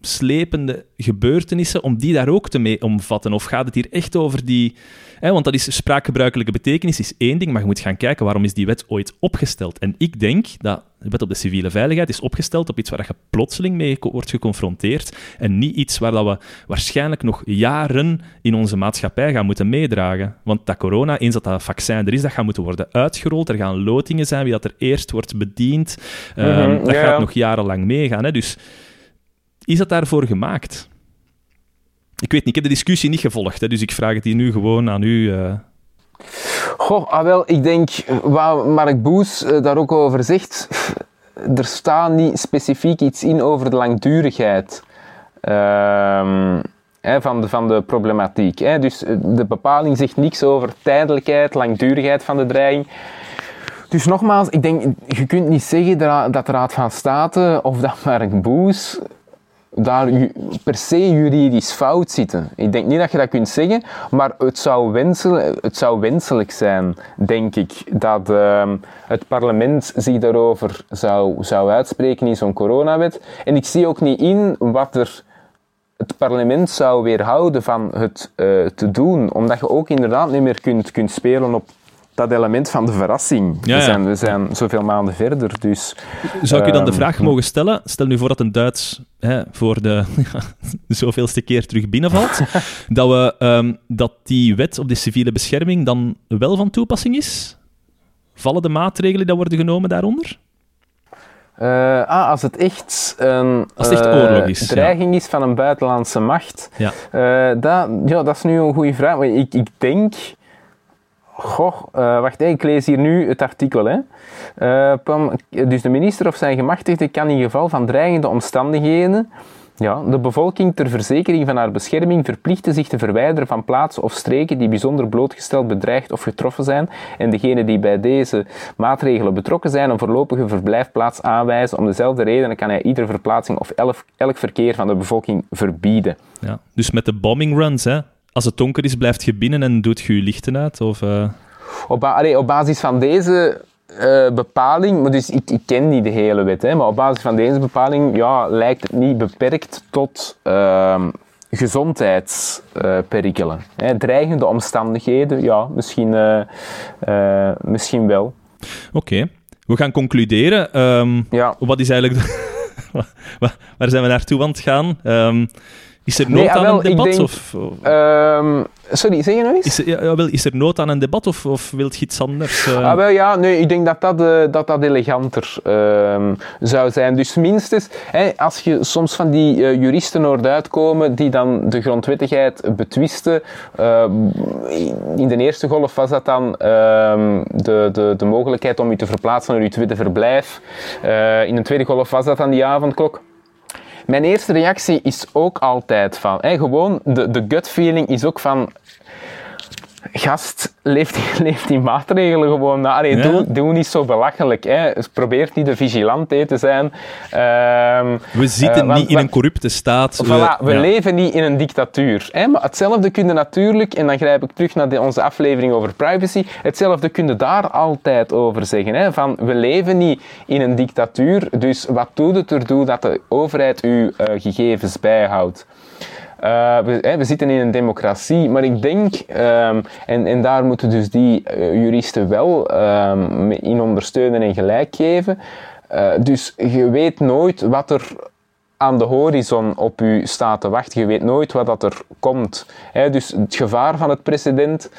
slepende gebeurtenissen, om die daar ook te mee omvatten? Of gaat het hier echt over die... Hè, want dat is spraakgebruikelijke betekenis, is één ding, maar je moet gaan kijken waarom is die wet ooit opgesteld. En ik denk dat de wet op de civiele veiligheid is opgesteld op iets waar je plotseling mee wordt geconfronteerd en niet iets waar dat we waarschijnlijk nog jaren in onze maatschappij gaan moeten meedragen. Want dat corona, eens dat dat vaccin er is, dat gaat moeten worden uitgerold. Er gaan lotingen zijn wie dat er eerst wordt bediend. Mm dat gaat nog jarenlang meegaan. Hè. Dus is dat daarvoor gemaakt? Ik weet niet, ik heb de discussie niet gevolgd, hè, dus ik vraag het hier nu gewoon aan u. Uh...
Goh, ah wel, ik denk, wat Mark Boes uh, daar ook over zegt, er staat niet specifiek iets in over de langdurigheid uh, hè, van, de, van de problematiek. Hè. Dus eh, de bepaling zegt niks over tijdelijkheid, langdurigheid van de dreiging. Dus nogmaals, ik denk, je kunt niet zeggen dat de Raad van State of dat Mark Boes daar per se juridisch fout zitten. Ik denk niet dat je dat kunt zeggen, maar het zou, wensel, het zou wenselijk zijn, denk ik, dat uh, het parlement zich daarover zou, zou uitspreken in zo'n coronawet. En ik zie ook niet in wat er het parlement zou weerhouden van het uh, te doen, omdat je ook inderdaad niet meer kunt, kunt spelen op dat element van de verrassing. Ja, We, zijn, we zijn zoveel maanden verder, dus...
Zou ik u dan de ehm, vraag mogen stellen? Stel nu voor dat een Duits hè, voor de zoveelste keer terug binnenvalt, dat, we, um, dat die wet op de civiele bescherming dan wel van toepassing is? Vallen de maatregelen die worden genomen daaronder?
Uh, ah, als het echt een
als het echt oorlog is,
dreiging is van een buitenlandse macht, ja. Uh, dat, ja, dat is nu een goede vraag. Maar ik, ik denk Goh, uh, wacht, ik lees hier nu het artikel. Hè. Uh, dus de minister of zijn gemachtigde kan in geval van dreigende omstandigheden ja, de bevolking ter verzekering van haar bescherming verplichten zich te verwijderen van plaatsen of streken die bijzonder blootgesteld, bedreigd of getroffen zijn en degene die bij deze maatregelen betrokken zijn een voorlopige verblijfplaats aanwijzen. Om dezelfde redenen kan hij iedere verplaatsing of elk verkeer van de bevolking verbieden.
Ja, dus met de bombing runs, hè, als het donker is, blijft je binnen en doet je je lichten uit? Of, uh...
op, allee, op basis van deze uh, bepaling, maar dus ik, ik, ken niet de hele wet, hè, maar op basis van deze bepaling ja, lijkt het niet beperkt tot uh, gezondheidsperikelen. dreigende omstandigheden, ja, misschien, uh, misschien wel.
Oké, we gaan concluderen. Um, ja. Wat is eigenlijk... Waar zijn we naartoe aan het gaan? Um, is er nood aan een debat? of,
um, sorry, zeg je nog eens?
Is er, ja, wel, is er nood aan een debat of, of wilt je iets anders? Uh...
Ah, wel, ja, nee, ik denk dat dat, uh, dat, dat eleganter uh, zou zijn. Dus minstens, hè, als je soms van die eh, juristen hoort uitkomen die dan de grondwettigheid betwisten. Ehm, in de eerste golf was dat dan ehm, de, de, de mogelijkheid om je te verplaatsen naar je tweede verblijf. Eh, in de tweede golf was dat dan die avondklok. Mijn eerste reactie is ook altijd van, hè, gewoon de, de gut feeling is ook van, gast, leeft, leeft die maatregelen gewoon na. Allee, doe, doe niet zo belachelijk. Hè. Probeer niet de vigilante te zijn.
Uh, we zitten uh, niet in een corrupte staat.
Voilà, we, leven niet in een dictatuur. Hè. Maar hetzelfde kunnen natuurlijk, en dan grijp ik terug naar de, onze aflevering over privacy, hetzelfde kunnen daar altijd over zeggen. Hè. Van, we leven niet in een dictatuur, dus wat doet het ertoe dat de overheid uw uh, gegevens bijhoudt? Uh, we, zitten in een democratie, maar ik denk, um, en, en daar moeten dus die uh, juristen wel um, in ondersteunen en gelijk geven. Uh, dus je weet nooit wat er aan de horizon op u staat te wachten. Je weet nooit wat dat er komt. Dus het gevaar van het precedent.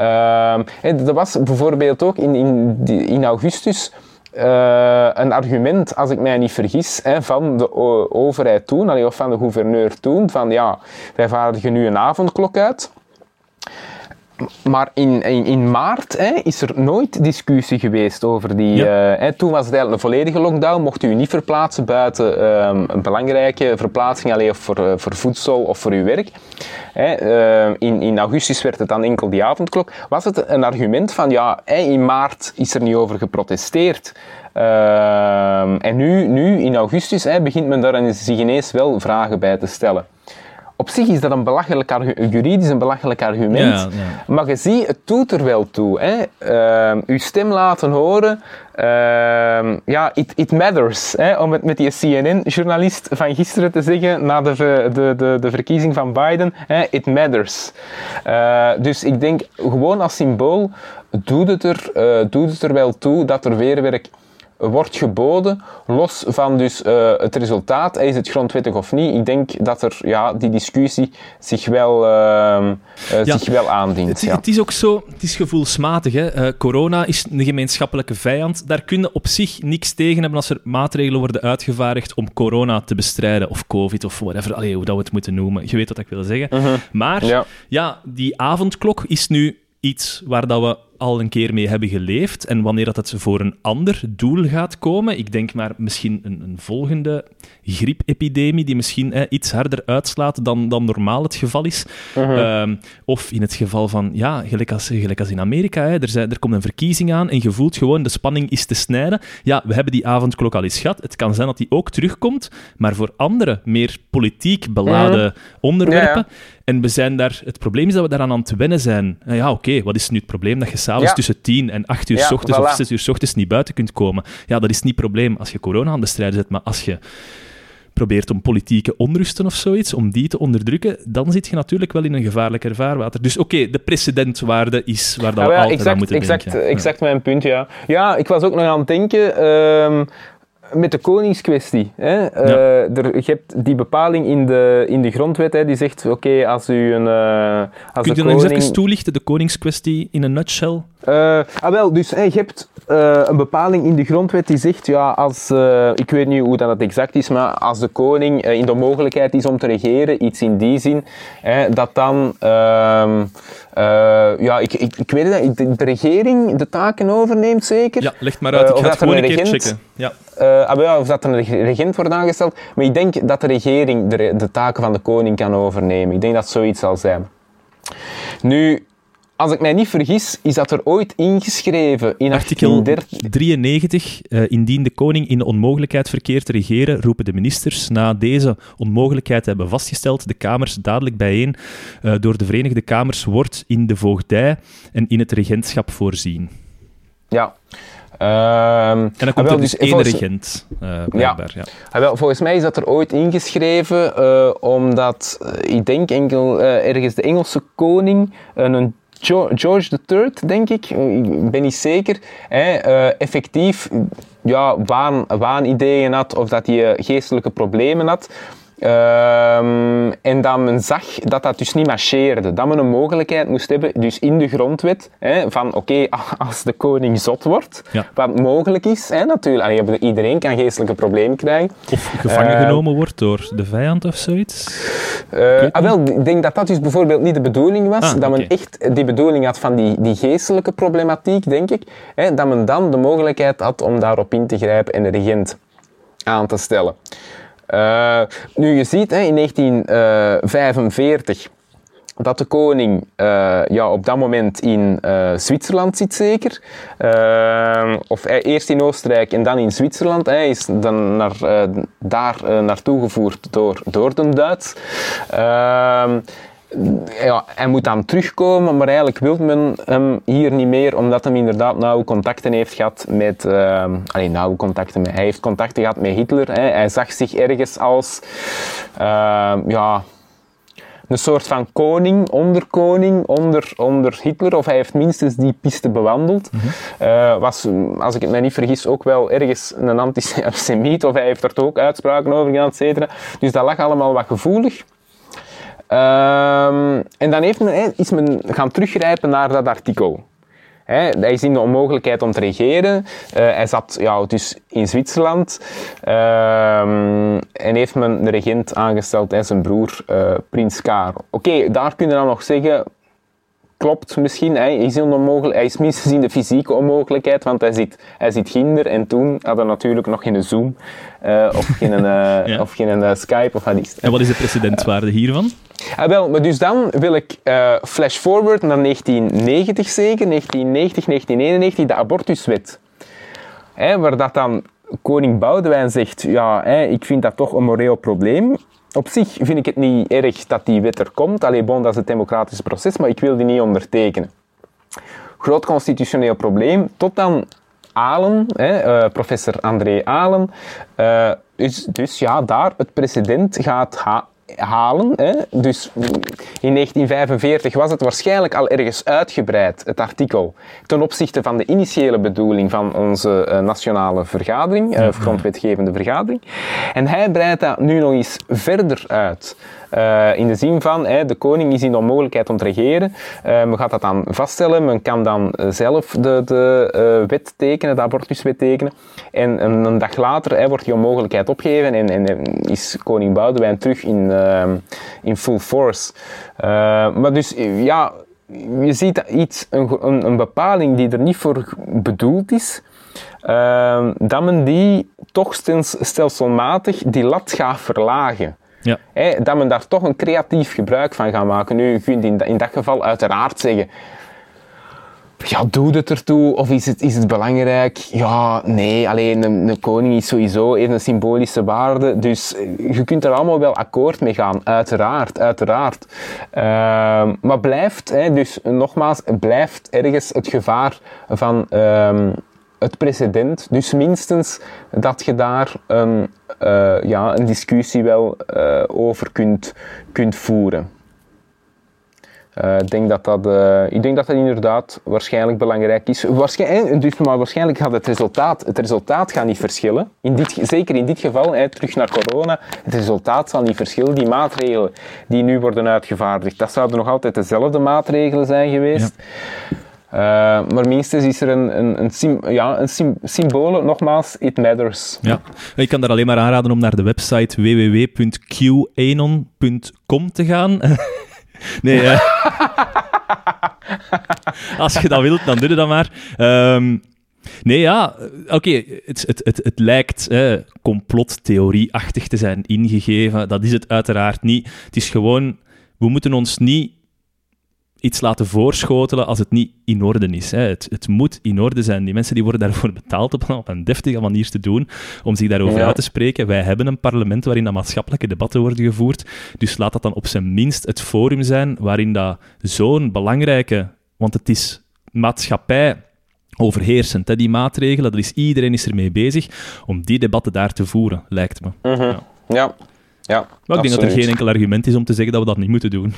Uh, dat was bijvoorbeeld ook in, in, in augustus uh, een argument, als ik mij niet vergis, hè, van de overheid toen, of van de gouverneur toen, van ja, wij vaardigen nu een avondklok uit. Maar in, in, in maart hè, is er nooit discussie geweest over die. Ja. Uh, hè, toen was het eigenlijk een volledige lockdown. Mocht u niet verplaatsen buiten um, een belangrijke verplaatsing, alleen voor, uh, voor voedsel of voor uw werk. Hè, uh, in, in augustus werd het dan enkel die avondklok. Was het een argument van ja, hè, in maart is er niet over geprotesteerd. Ehm, en nu, nu in augustus hè, begint men daar zich ineens wel vragen bij te stellen. Op zich is dat een belachelijk juridisch een belachelijk argument. Ja, ja. Maar je ziet, het doet er wel toe. Hè. Uh, uw stem laten horen, uh, ja, it, it matters. Hè, om het met die CNN-journalist van gisteren te zeggen, na de, de, de, de verkiezing van Biden, hè, it matters. Uh, dus ik denk, gewoon als symbool, doet het er, uh, doet het er wel toe dat er weerwerk wordt geboden, los van dus uh, het resultaat, is het grondwettig of niet. Ik denk dat er ja, die discussie zich wel, uh, uh, ja, zich wel aandient.
Het,
ja.
het, is ook zo, het is gevoelsmatig. Hè? corona is een gemeenschappelijke vijand. Daar kun je op zich niks tegen hebben als er maatregelen worden uitgevaardigd om corona te bestrijden, of covid, of whatever, Allee, hoe dat we het moeten noemen. Je weet wat ik wil zeggen.
-huh.
Maar
Ja.
ja, die avondklok is nu iets waar dat we al een keer mee hebben geleefd. En wanneer dat het voor een ander doel gaat komen, ik denk maar misschien een, een volgende griepepidemie die misschien eh, iets harder uitslaat dan, dan normaal het geval is. Uh, of in het geval van, ja, gelijk als, gelijk als in Amerika, hè, er, zijn, er komt een verkiezing aan en je voelt gewoon de spanning is te snijden. Ja, we hebben die avondklok al eens gehad. Het kan zijn dat die ook terugkomt, maar voor andere, meer politiek beladen onderwerpen.
Ja, ja.
En we zijn daar, het probleem is dat we daaraan aan het wennen zijn. Nou ja, oké, wat is nu het probleem? Dat je s'avonds
Ja.
tussen 10 en 8 uur
Ja,
s ochtends
voilà.
of 6 uur s ochtends niet buiten kunt komen. Ja, dat is niet het probleem als je corona aan de strijden zet, maar als je probeert om politieke onrusten of zoiets, om die te onderdrukken, dan zit je natuurlijk wel in een gevaarlijker vaarwater. Dus oké, de precedentwaarde is waar dat
Ah,
we
ja,
altijd aan moeten
exact,
denken.
Exact mijn punt, ja. Ja, ik was ook nog aan het denken... ehm, met de koningskwestie. Hè? Eh, er, je hebt die bepaling in de, in de grondwet hè, die zegt: oké, als u een. eh als
Kun je nog eens
koning,
even toelichten, de koningskwestie in een nutshell?
Eh, ah, wel, dus je hebt eh, een bepaling in de grondwet die zegt, ja, als, eh, ik weet niet hoe dat het exact is, maar als de koning in de mogelijkheid is om te regeren, iets in die zin, hè, dat dan, ehm, eh, ja, ik, ik, ik weet het niet, de, de regering de taken overneemt zeker?
Ja, leg maar uit. Ik ga het gewoon een
een
keer
regent-
checken. Ja.
Ah, wel, of dat er een reg- regent wordt aangesteld. Maar ik denk dat de regering de, de taken van de koning kan overnemen. Ik denk dat zoiets zal zijn. Nu, als ik mij niet vergis, is dat er ooit ingeschreven in
Artikel
1830...
93. eh, indien de koning in de onmogelijkheid verkeert te regeren, roepen de ministers na deze onmogelijkheid hebben vastgesteld de kamers dadelijk bijeen. eh, door de Verenigde Kamers wordt in de voogdij en in het regentschap voorzien.
Ja. Ehm,
En dan komt er dus één
volgens-
regent, eh, blijkbaar. Ja.
Wel, volgens mij is dat er ooit ingeschreven, omdat ik denk enkel ergens de Engelse koning, een George III, denk ik, ik ben niet zeker, hè, eh, effectief ja, waan, waanideeën had of dat hij eh, geestelijke problemen had. Ehm, en dat men zag dat dat dus niet marcheerde. Dat men een mogelijkheid moest hebben, dus in de grondwet, hè, van oké, als de koning zot wordt,
Ja.
wat mogelijk is, hè, natuurlijk. Allee, iedereen kan geestelijke problemen krijgen.
Of gevangen
Eh,
genomen wordt door de vijand of zoiets.
Eh, ah, wel, ik denk dat dat dus bijvoorbeeld niet de bedoeling was.
Ah,
dat men echt die bedoeling had van die, die geestelijke problematiek, denk ik. Hè, dat men dan de mogelijkheid had om daarop in te grijpen en de regent aan te stellen. Eh, nu, je ziet hè, in 1945 dat de koning eh, ja, op dat moment in eh, Zwitserland zit zeker. Eh, of eerst in Oostenrijk en dan in Zwitserland. Hij is dan naar, eh, daar eh, naartoe gevoerd door, door de Duits. Ja, hij moet dan terugkomen, maar eigenlijk wil men hem hier niet meer, omdat hij inderdaad nauwe contacten heeft gehad met... ehm alleen nauwe contacten met... Hij heeft contacten gehad met Hitler. Hè. Hij zag zich ergens als... ehm, ja, een soort van koning, onderkoning, onder, onder Hitler. Of hij heeft minstens die piste bewandeld. Eh, was, als ik het mij niet vergis, ook wel ergens een antisemiet. Of hij heeft er toch ook uitspraken over gedaan, et cetera. Dus dat lag allemaal wat gevoelig. Ehm, en dan heeft men, is men gaan teruggrijpen naar dat artikel. Hè, hij is in de onmogelijkheid om te regeren. Eh, hij zat ja, dus in Zwitserland. Ehm, en heeft men de regent aangesteld, hè, zijn broer, eh, prins Karel. Oké, daar kun je dan nog zeggen... Klopt misschien, hij, is onmogelijk, hij is minstens in de fysieke onmogelijkheid, want hij zit, hij zit ginder en toen hadden we natuurlijk nog geen Zoom eh, of geen,
Ja.
of geen eh, Skype of wat is.
En wat is de precedentwaarde hiervan?
Ah, wel, maar dus dan wil ik flash forward naar 1990 zeker, 1990, 1991, de abortuswet. Hè, waar dat dan koning Boudewijn zegt, ja, hè, ik vind dat toch een moreel probleem. Op zich vind ik het niet erg dat die wet er komt. Alleen bon, dat is het democratische proces, maar ik wil die niet ondertekenen. Groot constitutioneel probleem. Tot dan Alen, hè, uh, professor André Alen. Dus, dus ja, daar het president gaat ha halen. Hè. Dus in 1945 was het waarschijnlijk al ergens uitgebreid, het artikel, ten opzichte van de initiële bedoeling van onze uh, nationale vergadering, uh, grondwetgevende vergadering. En hij breidt dat nu nog eens verder uit. Uh, in de zin van, de koning is in de onmogelijkheid om te regeren. Uh, men gaat dat dan vaststellen. Men kan dan zelf de, de wet tekenen, de abortuswet tekenen. En een, dag later wordt die onmogelijkheid opgegeven en, en is koning Boudewijn terug in, in full force. maar dus, ja, je ziet iets, een, een, een bepaling die er niet voor bedoeld is, dat men die toch stelselmatig die lat gaat verlagen. Ja. dat men daar toch een creatief gebruik van gaat maken. Nu, je kunt in, in dat geval uiteraard zeggen, ja, doe het ertoe? Of is het, is het belangrijk? Ja, nee, alleen een, koning is sowieso heeft een symbolische waarde. Dus je kunt er allemaal wel akkoord mee gaan, uiteraard, uiteraard. Uh, maar blijft, hè, dus nogmaals, blijft ergens het gevaar van um, het precedent. Dus minstens dat je daar een, uh, ja, een discussie wel uh, over kunt, kunt voeren. Uh, ik, denk dat dat, ik denk dat dat inderdaad waarschijnlijk belangrijk is. Waarschijnlijk, dus, maar waarschijnlijk gaat het resultaat, het resultaat gaat niet verschillen. In dit, zeker in dit geval, terug naar corona, het resultaat zal niet verschillen. Die maatregelen die nu worden uitgevaardigd, dat zouden nog altijd dezelfde maatregelen zijn geweest. Uh, maar minstens is er een, een, een, ja, een symbool, nogmaals, it matters.
Ja, ik kan daar alleen maar aanraden om naar de website www.qanon.com te gaan. nee, uh, als je dat wilt, dan doe je dat maar. Um, nee, ja, oké, het, het, het, het lijkt eh, complottheorieachtig te zijn ingegeven. Dat is het uiteraard niet. Het is gewoon, we moeten ons niet iets laten voorschotelen als het niet in orde is. Hè. Het, het, moet in orde zijn. Die mensen die worden daarvoor betaald op, op een deftige manier te doen, om zich daarover uit te spreken. Wij hebben een parlement waarin dat maatschappelijke debatten worden gevoerd, dus laat dat dan op zijn minst het forum zijn waarin dat zo'n belangrijke... Want het is maatschappij overheersend, hè, die maatregelen. Dat is, iedereen is ermee bezig om die debatten daar te voeren, lijkt me.
Mm -hmm. ja. ja. ja.
Maar ik denk dat er geen enkel argument is om te zeggen dat we dat niet moeten doen.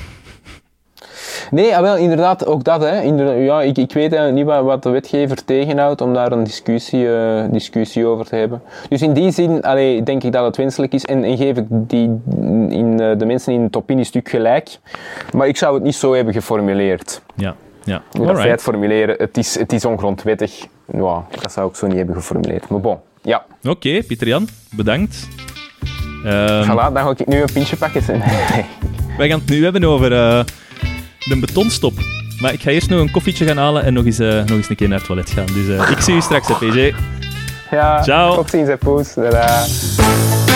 Nee, ah, wel, inderdaad, ook dat. Hè. ja, ik, ik weet niet wat, wat, de wetgever tegenhoudt om daar een discussie, uh, discussie over te hebben. Dus in die zin allee, denk ik dat het wenselijk is en, en geef ik die, in, uh, de mensen in het opiniestuk gelijk. Maar ik zou het niet zo hebben geformuleerd.
Ja. Ja.
Dat het formuleren, het is, het is ongrondwettig. Ja, dat zou ik zo niet hebben geformuleerd. Maar bon, ja.
Oké, okay, Pieter-Jan, bedankt.
Um, voilà, dan ga ik nu een pintje pakken.
Wij gaan het nu hebben over... Uh, de betonstop. Maar ik ga eerst nog een koffietje gaan halen en nog eens, uh, nog eens een keer naar het toilet gaan. Dus uh, ik zie u straks, PG.
Ja,
Ciao.
tot ziens, Poes. Dadah.